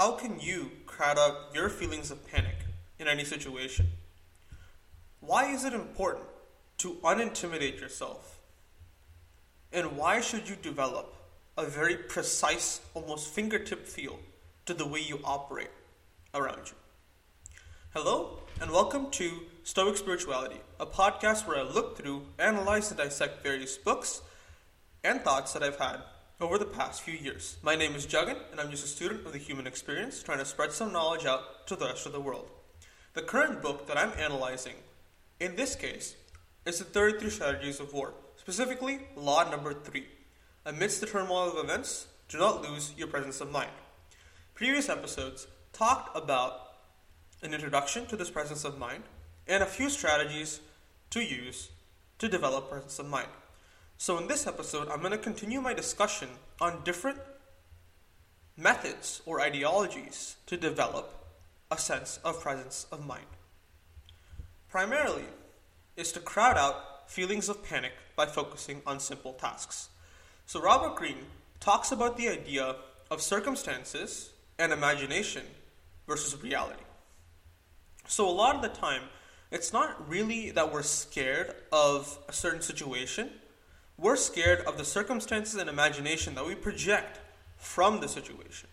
how can you crowd out your feelings of panic in any situation? Why is it important to unintimidate yourself? And why should you develop a very precise, almost fingertip feel to the way you operate around you? Hello, and welcome to Stoic Spirituality, a podcast where I look through, analyze, and dissect various books and thoughts that I've had over the past few years. My name is Juggin, and I'm just a student of the human experience trying to spread some knowledge out to the rest of the world. The current book that I'm analyzing, in this case, is the 33 Strategies of War, specifically Law Number 3. Amidst the turmoil of events, do not lose your presence of mind. Previous episodes talked about an introduction to this presence of mind and a few strategies to use to develop presence of mind. So, in this episode, I'm going to continue my discussion on different methods or ideologies to develop a sense of presence of mind. Primarily, is to crowd out feelings of panic by focusing on simple tasks. So, Robert Greene talks about the idea of circumstances and imagination versus reality. So, a lot of the time, it's not really that we're scared of a certain situation we're scared of the circumstances and imagination that we project from the situation.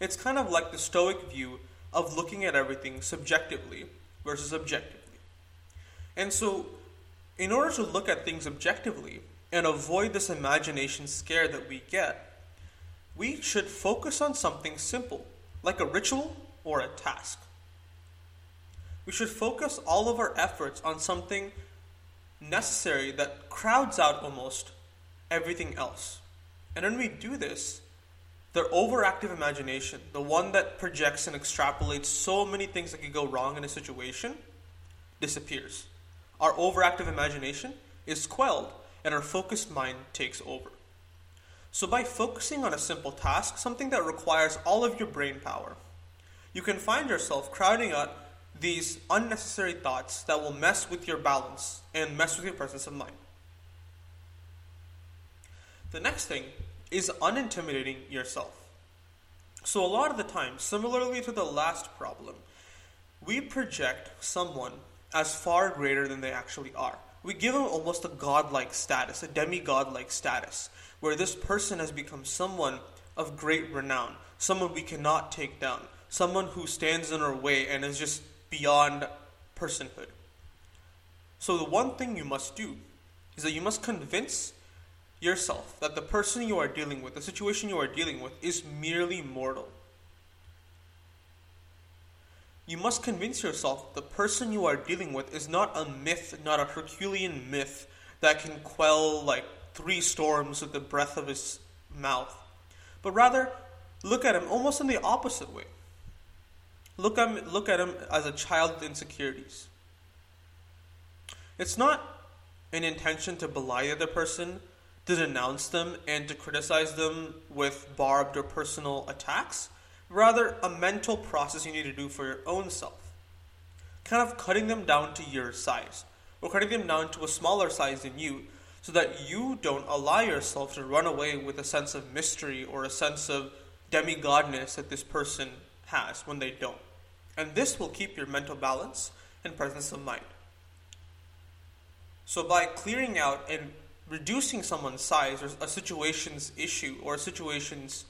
It's kind of like the Stoic view of looking at everything subjectively versus objectively. And so, in order to look at things objectively and avoid this imagination scare that we get, we should focus on something simple, like a ritual or a task. We should focus all of our efforts on something necessary that crowds out almost everything else. And when we do this, their overactive imagination, the one that projects and extrapolates so many things that could go wrong in a situation, disappears. Our overactive imagination is quelled and our focused mind takes over. So, by focusing on a simple task, something that requires all of your brain power, you can find yourself crowding out these unnecessary thoughts that will mess with your balance and mess with your presence of mind. The next thing is unintimidating yourself. So, a lot of the time, similarly to the last problem, we project someone as far greater than they actually are. We give them almost a godlike status, a demigod like status, where this person has become someone of great renown, someone we cannot take down, someone who stands in our way and is just beyond personhood. So, the one thing you must do is that you must convince yourself that the person you are dealing with, the situation you are dealing with, is merely mortal. You must convince yourself the person you are dealing with is not a myth, not a Herculean myth that can quell like three storms with the breath of his mouth, but rather look at him almost in the opposite way. Look at look at him as a child with insecurities. It's not an intention to belie the person, to denounce them, and to criticize them with barbed or personal attacks. Rather, a mental process you need to do for your own self. Kind of cutting them down to your size, or cutting them down to a smaller size than you, so that you don't allow yourself to run away with a sense of mystery or a sense of demigodness that this person has when they don't and this will keep your mental balance and presence of mind. So, by clearing out and reducing someone's size or a situation's issue or a situation's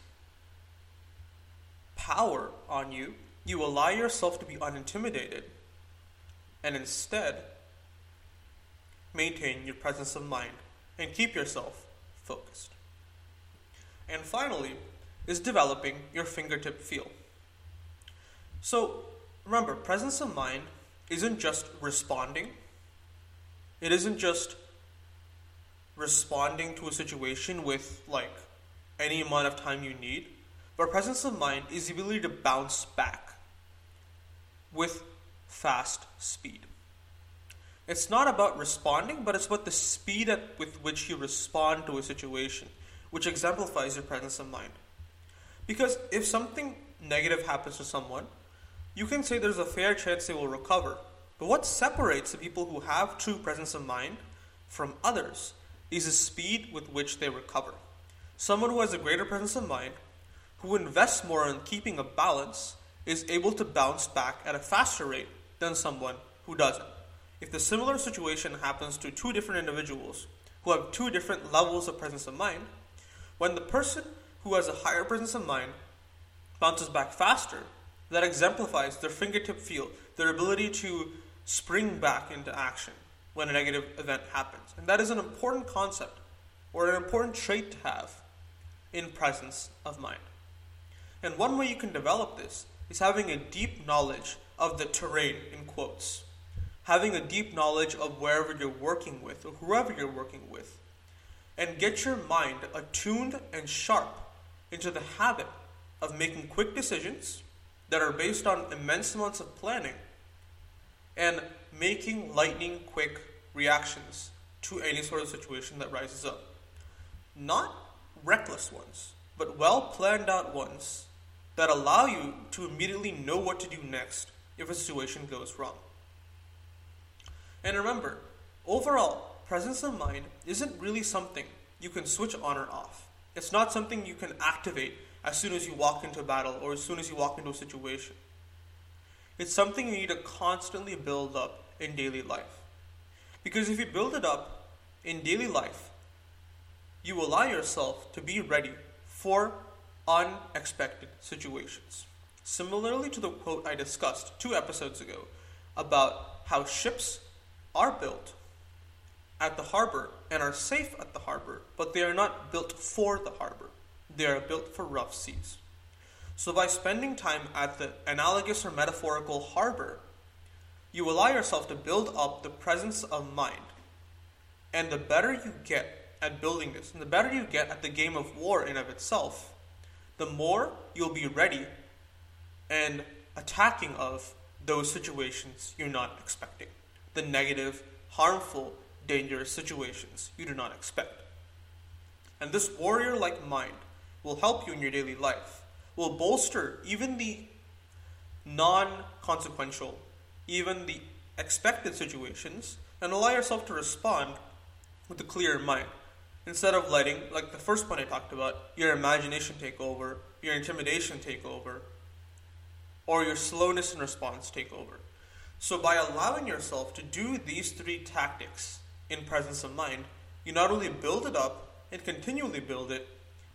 power on you, you allow yourself to be unintimidated and instead maintain your presence of mind and keep yourself focused. And finally, is developing your fingertip feel. So, Remember, presence of mind isn't just responding, it isn't just responding to a situation with like any amount of time you need, but presence of mind is the ability to bounce back with fast speed. It's not about responding, but it's about the speed at, with which you respond to a situation, which exemplifies your presence of mind. Because if something negative happens to someone, you can say there's a fair chance they will recover. But what separates the people who have true presence of mind from others is the speed with which they recover. Someone who has a greater presence of mind who invests more in keeping a balance is able to bounce back at a faster rate than someone who doesn't. If the similar situation happens to two different individuals who have two different levels of presence of mind, when the person who has a higher presence of mind bounces back faster, that exemplifies their fingertip feel, their ability to spring back into action when a negative event happens. And that is an important concept or an important trait to have in presence of mind. And one way you can develop this is having a deep knowledge of the terrain, in quotes. Having a deep knowledge of wherever you're working with or whoever you're working with. And get your mind attuned and sharp into the habit of making quick decisions that are based on immense amounts of planning and making lightning quick reactions to any sort of situation that rises up. Not reckless ones, but well planned out ones that allow you to immediately know what to do next if a situation goes wrong. And remember, overall, presence of mind isn't really something you can switch on or off. It's not something you can activate as soon as you walk into a battle or as soon as you walk into a situation. It's something you need to constantly build up in daily life. Because if you build it up in daily life, you allow yourself to be ready for unexpected situations. Similarly to the quote I discussed two episodes ago about how ships are built at the harbor and are safe at the harbor, but they are not built for the harbor. They are built for rough seas. So, by spending time at the analogous or metaphorical harbor, you allow yourself to build up the presence of mind. And the better you get at building this, and the better you get at the game of war in of itself, the more you'll be ready and attacking of those situations you're not expecting. The negative, harmful, dangerous situations you do not expect. And this warrior like mind will help you in your daily life, will bolster even the non consequential, even the expected situations, and allow yourself to respond with a clear mind. Instead of letting, like the first point I talked about, your imagination take over, your intimidation take over, or your slowness in response take over. So, by allowing yourself to do these three tactics in presence of mind, you not only build it up and continually build it,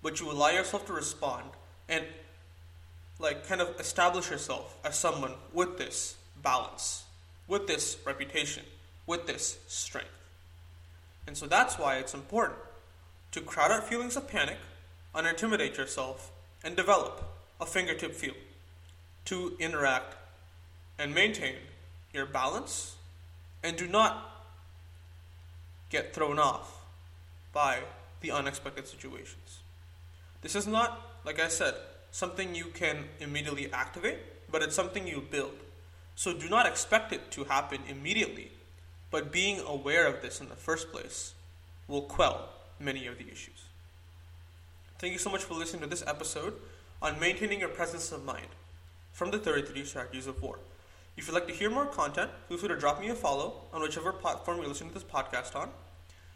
but you allow yourself to respond and like kind of establish yourself as someone with this balance, with this reputation, with this strength. And so that's why it's important to crowd out feelings of panic, unintimidate yourself, and develop a fingertip feel to interact and maintain your balance and do not get thrown off by the unexpected situations. This is not, like I said, something you can immediately activate, but it's something you build. So do not expect it to happen immediately, but being aware of this in the first place will quell many of the issues. Thank you so much for listening to this episode on maintaining your presence of mind from the 33 Strategies of War. If you'd like to hear more content, feel free to drop me a follow on whichever platform you're listening to this podcast on.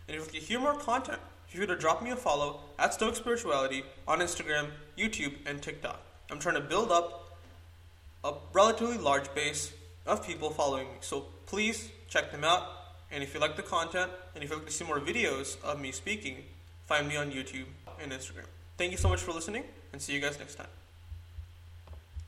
And if you'd like to hear more content, free to drop me a follow at Stoic Spirituality on Instagram, YouTube, and TikTok. I'm trying to build up a relatively large base of people following me. So please check them out. And if you like the content, and if you'd like to see more videos of me speaking, find me on YouTube and Instagram. Thank you so much for listening, and see you guys next time.